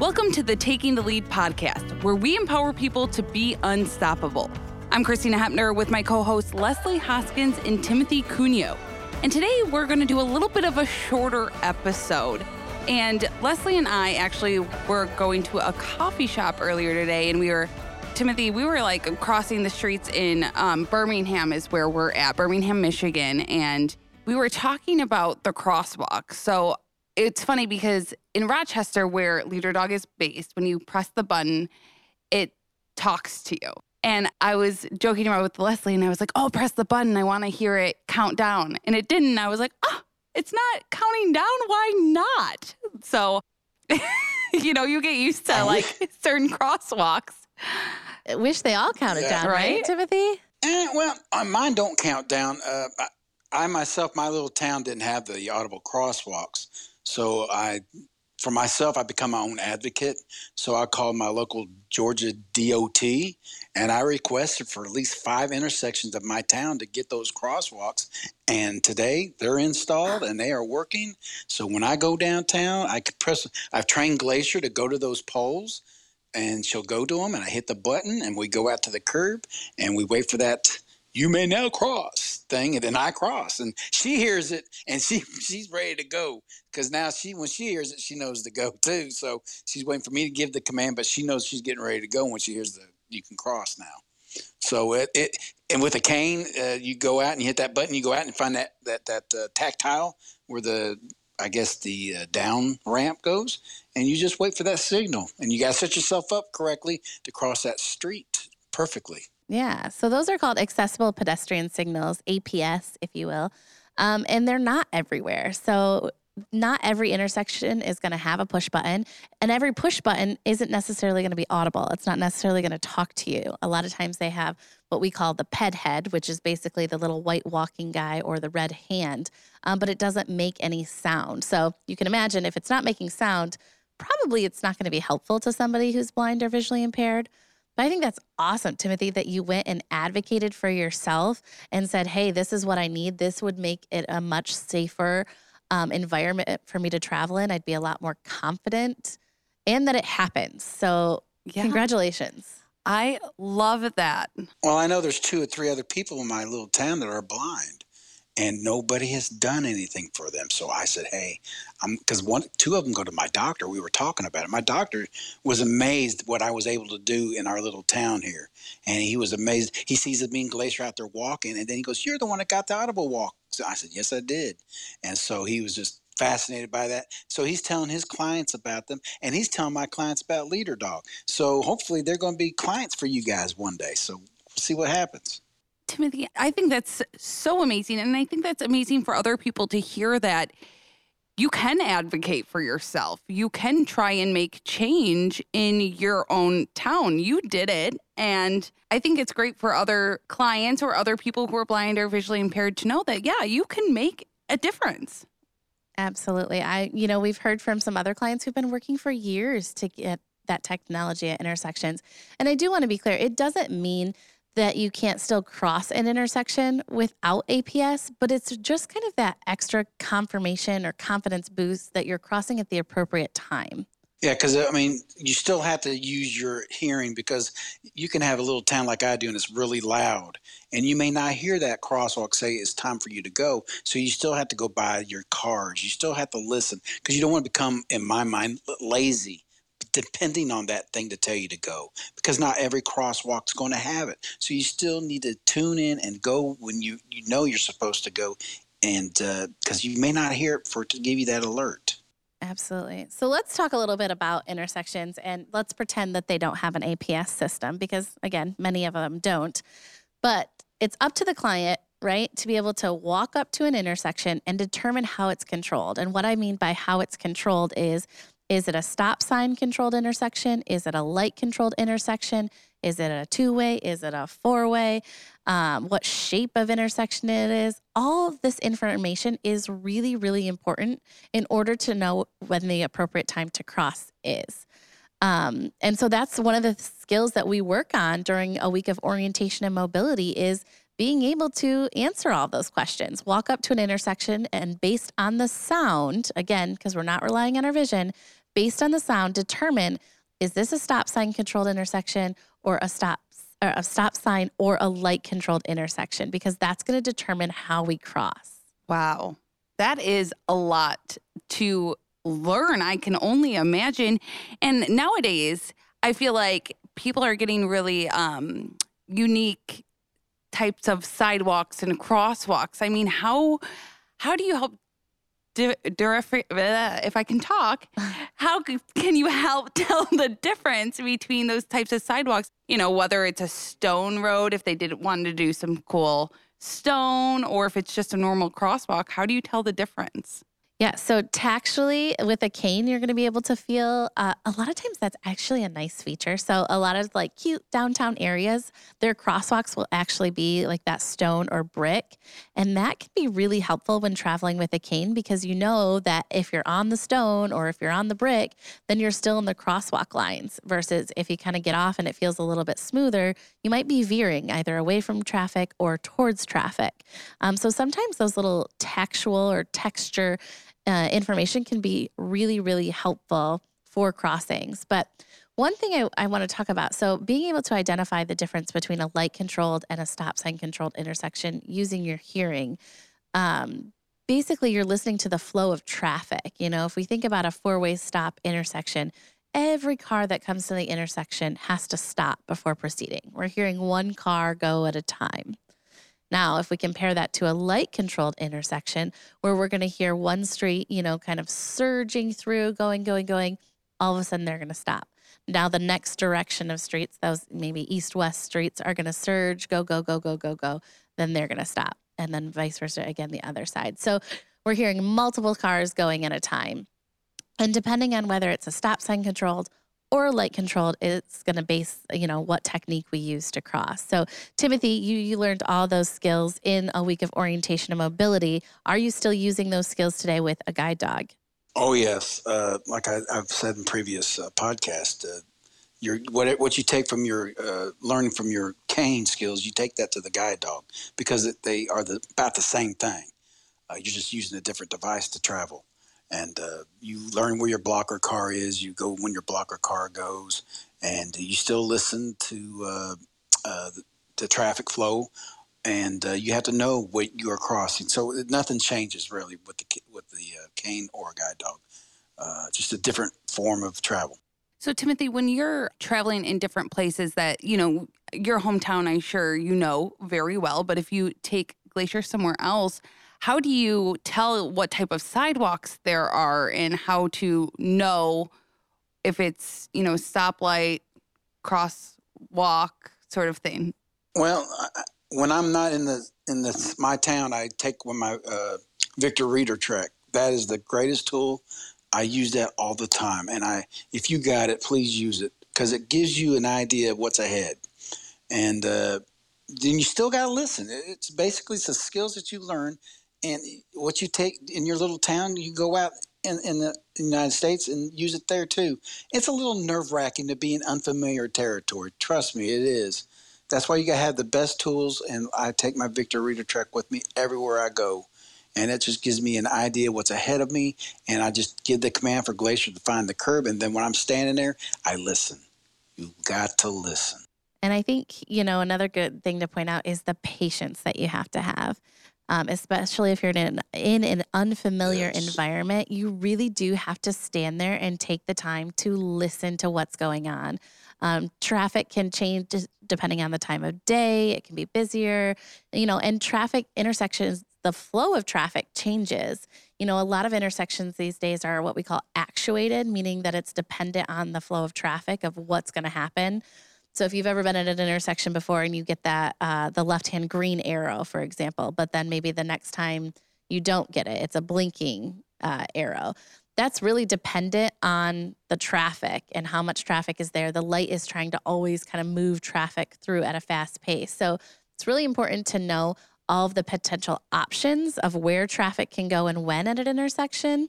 Welcome to the Taking the Lead podcast, where we empower people to be unstoppable. I'm Christina Hepner with my co hosts Leslie Hoskins and Timothy Cuneo. And today we're going to do a little bit of a shorter episode. And Leslie and I actually were going to a coffee shop earlier today, and we were Timothy, we were like crossing the streets in um, Birmingham, is where we're at, Birmingham, Michigan, and we were talking about the crosswalk. So it's funny because in Rochester, where Leader Dog is based, when you press the button, it talks to you. And I was joking around with Leslie, and I was like, "Oh, press the button! I want to hear it count down." And it didn't. I was like, "Oh, it's not counting down. Why not?" So, you know, you get used to like certain crosswalks. I wish they all counted Yeah. down, right, Right? Timothy? Eh, well, uh, mine don't count down. Uh, I, I myself, my little town didn't have the audible crosswalks, so I, for myself, I become my own advocate. So I called my local Georgia DOT, and I requested for at least five intersections of my town to get those crosswalks. And today they're installed and they are working. So when I go downtown, I could press. I've trained Glacier to go to those poles. And she'll go to them, and I hit the button, and we go out to the curb, and we wait for that you may now cross thing and then i cross and she hears it and she she's ready to go because now she when she hears it she knows to go too so she's waiting for me to give the command but she knows she's getting ready to go when she hears the you can cross now. So it, it and with a cane uh, you go out and you hit that button you go out and find that that that uh, tactile where the i guess the uh, down ramp goes and you just wait for that signal and you got to set yourself up correctly to cross that street perfectly Yeah. So those are called accessible pedestrian signals, APS, if you will. Um, and they're not everywhere. So not every intersection is going to have a push button, and every push button isn't necessarily going to be audible. It's not necessarily going to talk to you. A lot of times they have what we call the ped head, which is basically the little white walking guy or the red hand, um, but it doesn't make any sound. So you can imagine if it's not making sound, probably it's not going to be helpful to somebody who's blind or visually impaired. But I think that's awesome, Timothy, that you went and advocated for yourself and said, hey, this is what I need. This would make it a much safer um, environment for me to travel in. I'd be a lot more confident and that it happens. So, Yeah. congratulations. I love that. Well, I know there's two or three other people in my little town that are blind, and nobody has done anything for them. So I said, "Hey, I'm because one, two of them go to my doctor. We were talking about it. My doctor was amazed what I was able to do in our little town here, and he was amazed. He sees me and Glacier out there walking, and then he goes, "You're the one that got the audible walk." So I said, "Yes, I did," and so he was just fascinated by that. So he's telling his clients about them, and he's telling my clients about Leader Dog. So hopefully they're going to be clients for you guys one day. So we'll see what happens. Timothy, I think that's so amazing. And I think that's amazing for other people to hear that you can advocate for yourself. You can try and make change in your own town. You did it. And I think it's great for other clients or other people who are blind or visually impaired to know that, yeah, you can make a difference. Absolutely. I, you know, we've heard from some other clients who've been working for years to get that technology at intersections. And I do want to be clear it doesn't mean that you can't still cross an intersection without APS, but it's just kind of that extra confirmation or confidence boost that you're crossing at the appropriate time. Yeah, because I mean, you still have to use your hearing because you can have a little town like I do and it's really loud, and you may not hear that crosswalk say it's time for you to go. So you still have to go by your cars. You still have to listen because you don't want to become, in my mind, lazy, depending on that thing to tell you to go. Because not every crosswalk's going to have it. So you still need to tune in and go when you you know you're supposed to go, and uh, because you may not hear it for it to give you that alert. Absolutely. So let's talk a little bit about intersections and let's pretend that they don't have an APS system because, again, many of them don't. But it's up to the client, right, to be able to walk up to an intersection and determine how it's controlled. And what I mean by how it's controlled is is it a stop sign controlled intersection? Is it a light controlled intersection? Is it a two way? Is it a four way? Um, what shape of intersection it is? All of this information is really, really important in order to know when the appropriate time to cross is. Um, and so that's one of the skills that we work on during a week of orientation and mobility is being able to answer all those questions. Walk up to an intersection and based on the sound, again, because we're not relying on our vision, based on the sound, determine is this a stop sign controlled intersection or a stop or a stop sign or a light controlled intersection because that's going to determine how we cross. Wow. That is a lot to learn. I can only imagine. And nowadays, I feel like people are getting really um, unique types of sidewalks and crosswalks. I mean, how how do you help if I can talk, how can you help tell the difference between those types of sidewalks? You know, whether it's a stone road, if they didn't want to do some cool stone, or if it's just a normal crosswalk, how do you tell the difference? Yeah. So tactually, with a cane, you're going to be able to feel. Uh, a lot of times, that's actually a nice feature. So a lot of like cute downtown areas, their crosswalks will actually be like that stone or brick, and that can be really helpful when traveling with a cane because you know that if you're on the stone or if you're on the brick, then you're still in the crosswalk lines. Versus if you kind of get off and it feels a little bit smoother, you might be veering either away from traffic or towards traffic. Um, so sometimes those little tactual or texture uh, information can be really, really helpful for crossings. But one thing I, I want to talk about so, being able to identify the difference between a light controlled and a stop sign controlled intersection using your hearing. Um, basically, you're listening to the flow of traffic. You know, if we think about a four way stop intersection, every car that comes to the intersection has to stop before proceeding. We're hearing one car go at a time. Now, if we compare that to a light controlled intersection where we're going to hear one street, you know, kind of surging through, going, going, going, all of a sudden they're going to stop. Now, the next direction of streets, those maybe east west streets, are going to surge, go, go, go, go, go, go. Then they're going to stop. And then vice versa, again, the other side. So we're hearing multiple cars going at a time. And depending on whether it's a stop sign controlled or light controlled, it's going to base, you know, what technique we use to cross. So, Timothy, you, you learned all those skills in a week of orientation and mobility. Are you still using those skills today with a guide dog? Oh, yes. Uh, like I, have said in previous uh, podcast, uh, your, what, what you take from your uh, learning from your cane skills, you take that to the guide dog because they are the, about the same thing. Uh, you're just using a different device to travel and uh, you learn where your blocker car is. You go when your blocker car goes, and you still listen to uh, uh, the, traffic flow, and uh, you have to know what you are crossing. So nothing changes really with the with the uh, cane or guide dog. Just a different form of travel. So Timothy, when you're traveling in different places that you know your hometown, I'm sure you know very well, but if you take Glacier somewhere else how do you tell what type of sidewalks there are and how to know if it's you know stoplight crosswalk sort of thing? Well when i'm not in the in the my town i take my uh, victor reader track that is the greatest tool. I use that all the time. And i if you got it please use it because it gives you an idea of what's ahead. And uh, then you still got to listen it's basically it's the skills that you learn and what you take in your little town, you go out in, in the United States and use it there too. It's a little nerve wracking to be in unfamiliar territory. Trust me, it is. That's why you gotta have the best tools, and I take my Victor Reader Track with me everywhere I go. And it just gives me an idea what's ahead of me, and I just give the command for Glacier to find the curb, and then when I'm standing there, I listen. You got to listen. And I think, you know, another good thing to point out is the patience that you have to have um, especially if you're in an, in an unfamiliar yes. environment, you really do have to stand there and take the time to listen to what's going on. Um, traffic can change depending on the time of day. It can be busier, you know, and traffic intersections, the flow of traffic changes. You know, a lot of intersections these days are what we call actuated, meaning that it's dependent on the flow of traffic of what's going to happen. So if you've ever been at an intersection before and you get that uh, the left hand green arrow, for example, but then maybe the next time you don't get it, it's a blinking uh, arrow. That's really dependent on the traffic and how much traffic is there. The light is trying to always kind of move traffic through at a fast pace. So it's really important to know all of the potential options of where traffic can go and when at an intersection.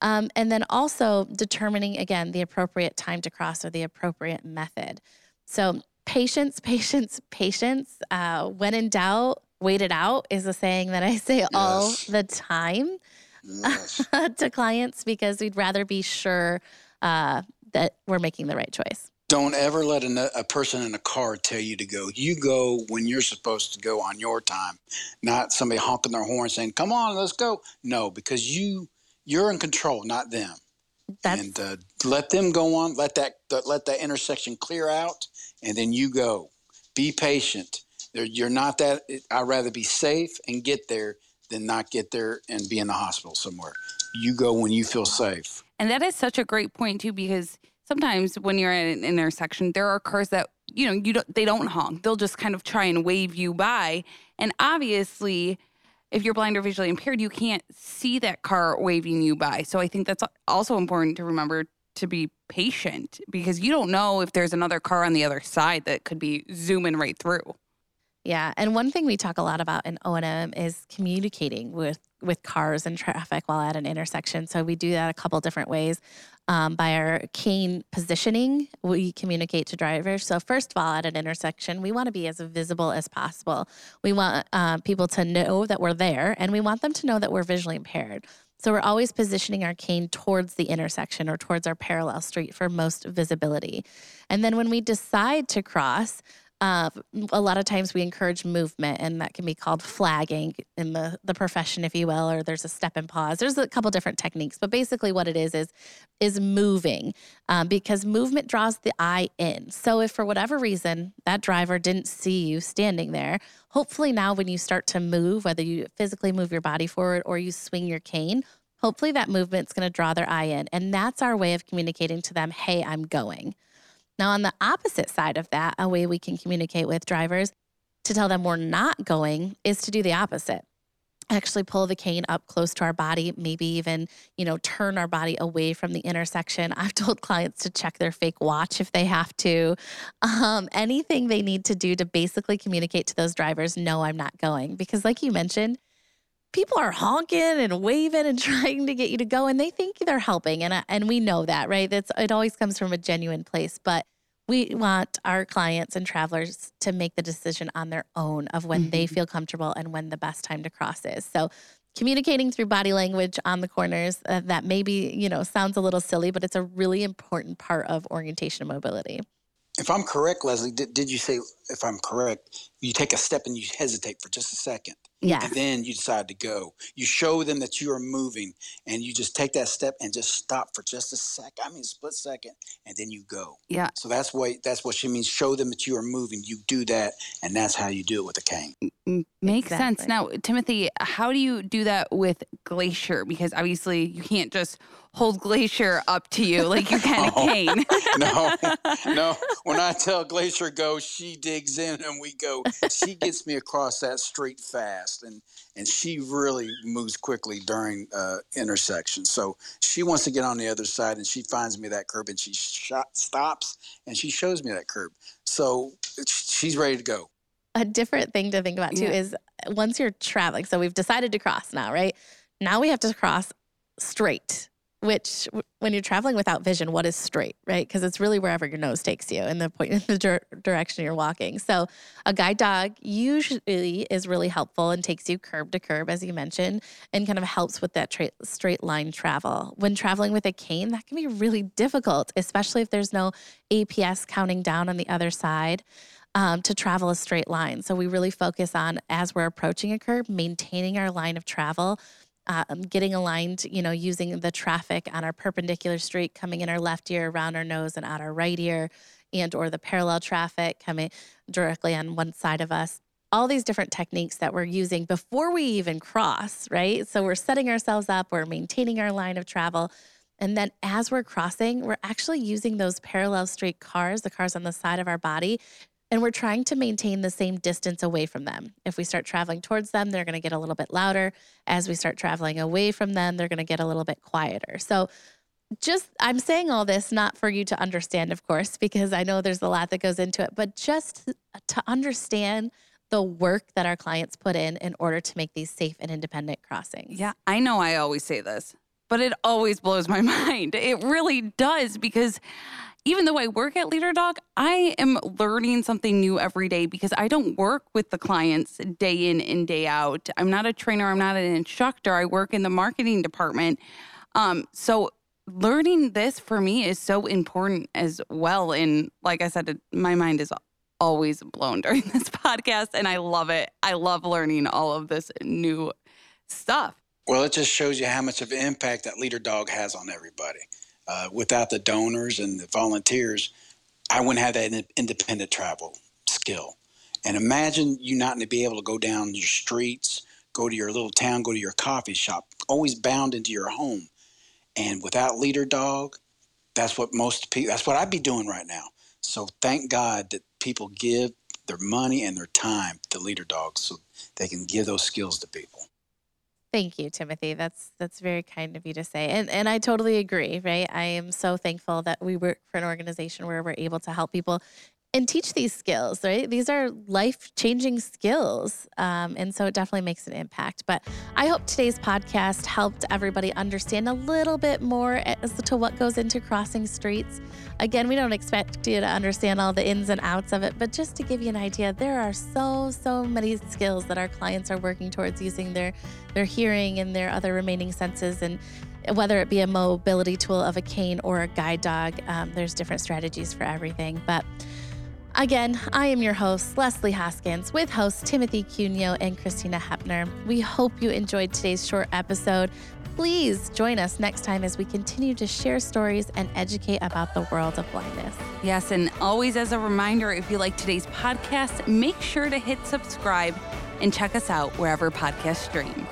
Um, and then also determining, again, the appropriate time to cross or the appropriate method. So, patience, patience, patience. Uh, when in doubt, wait it out is a saying that I say yes. all the time yes. to clients because we'd rather be sure uh, that we're making the right choice. Don't ever let a, a, person in a car tell you to go. You go when you're supposed to go on your time, not somebody honking their horn saying, "Come on, let's go." No, because you you're in control, not them. That's... And uh, let them go on. Let that let that intersection clear out, and then you go. Be patient. You're not that. I'd rather be safe and get there than not get there and be in the hospital somewhere. You go when you feel safe. And that is such a great point too, because sometimes when you're at an intersection, there are cars that you know you don't they don't honk. They'll just kind of try and wave you by, and obviously. If you're blind or visually impaired, you can't see that car waving you by. So I think that's also important to remember to be patient because you don't know if there's another car on the other side that could be zooming right through. Yeah, and one thing we talk a lot about in O&M is communicating with with cars and traffic while at an intersection. So we do that a couple different ways. Um, by our cane positioning, we communicate to drivers. So first of all, at an intersection, we want to be as visible as possible. We want uh, people to know that we're there, and we want them to know that we're visually impaired. So we're always positioning our cane towards the intersection or towards our parallel street for most visibility. And then when we decide to cross, uh, a lot of times we encourage movement, and that can be called flagging in the, the profession, if you will, or there's a step and pause. There's a couple different techniques, but basically what it is is is moving um, because movement draws the eye in. So if for whatever reason that driver didn't see you standing there, hopefully now when you start to move, whether you physically move your body forward or you swing your cane, hopefully that movement's going to draw their eye in, and that's our way of communicating to them, "Hey, I'm going." Now, on the opposite side of that, a way we can communicate with drivers to tell them we're not going is to do the opposite. Actually, pull the cane up close to our body, maybe even, you know, turn our body away from the intersection. I've told clients to check their fake watch if they have to. Um, anything they need to do to basically communicate to those drivers, no, I'm not going. Because, like you mentioned, people are honking and waving and trying to get you to go and they think they're helping and and we know that right that's it always comes from a genuine place but we want our clients and travelers to make the decision on their own of when mm-hmm. they feel comfortable and when the best time to cross is so communicating through body language on the corners uh, that maybe you know sounds a little silly but it's a really important part of orientation and mobility if I'm correct, Leslie, did, did you say, if I'm correct, you take a step and you hesitate for just a second? Yeah. And then you decide to go. You show them that you are moving and you just take that step and just stop for just a second. I mean, split second, and then you go. Yeah. So that's what that's what she means. Show them that you are moving. You do that, and that's how you do it with a cane. Makes exactly. sense. Now, Timothy, how do you do that with Glacier? Because obviously you can't just hold Glacier up to you like you can a cane. no, no. When I tell Glacier go, she digs in and we go. She gets me across that street fast, and and she really moves quickly during uh, intersections. So she wants to get on the other side, and she finds me that curb, and she shot, stops and she shows me that curb. So she's ready to go. A different thing to think about too yeah. is once you're traveling. So we've decided to cross now, right? Now we have to cross straight which when you're traveling without vision what is straight right? Because it's really wherever your nose takes you in the point in the dir- direction you're walking. So a guide dog usually is really helpful and takes you curb to curb as you mentioned and kind of helps with that tra- straight line travel. When traveling with a cane that can be really difficult especially if there's no aps counting down on the other side um, to travel a straight line. So we really focus on as we're approaching a curb maintaining our line of travel um, getting aligned, you know, using the traffic on our perpendicular street coming in our left ear, around our nose, and out our right ear, and or the parallel traffic coming directly on one side of us. All these different techniques that we're using before we even cross, right? So we're setting ourselves up, we're maintaining our line of travel. And then as we're crossing, we're actually using those parallel street cars, the cars on the side of our body, and we're trying to maintain the same distance away from them. If we start traveling towards them, they're going to get a little bit louder. As we start traveling away from them, they're going to get a little bit quieter. So, just I'm saying all this not for you to understand, of course, because I know there's a lot that goes into it, but just to understand the work that our clients put in in order to make these safe and independent crossings. Yeah, I know I always say this, but it always blows my mind. It really does because even though I work at Leader Dog, I am learning something new every day because I don't work with the clients day in and day out. I'm not a trainer, I'm not an instructor. I work in the marketing department. Um, so learning this for me is so important as well. And like I said, my mind is always blown during this podcast, and I love it. I love learning all of this new stuff. Well, it just shows you how much of an impact that leader dog has on everybody. Uh, without the donors and the volunteers, I wouldn't have that independent travel skill. And imagine you not to be able to go down your streets, go to your little town, go to your coffee shop, always bound into your home. And without leader dog, that's what most people, that's what I'd be doing right now. So thank God that people give their money and their time to leader dogs so they can give those skills to people. Thank you, Timothy. That's that's very kind of you to say. And and I totally agree, right? I am so thankful that we work for an organization where we're able to help people and teach these skills, right? These are life changing skills. Um, and so it definitely makes an impact. But I hope today's podcast helped everybody understand a little bit more as to what goes into crossing streets. Again, we don't expect you to understand all the ins and outs of it, but just to give you an idea, there are so, so many skills that our clients are working towards using their, their hearing and their other remaining senses. And whether it be a mobility tool of a cane or a guide dog, um, there's different strategies for everything. But Again, I am your host, Leslie Hoskins, with hosts Timothy Cuneo and Christina Hepner. We hope you enjoyed today's short episode. Please join us next time as we continue to share stories and educate about the world of blindness. Yes, and always as a reminder, if you like today's podcast, make sure to hit subscribe and check us out wherever podcasts stream.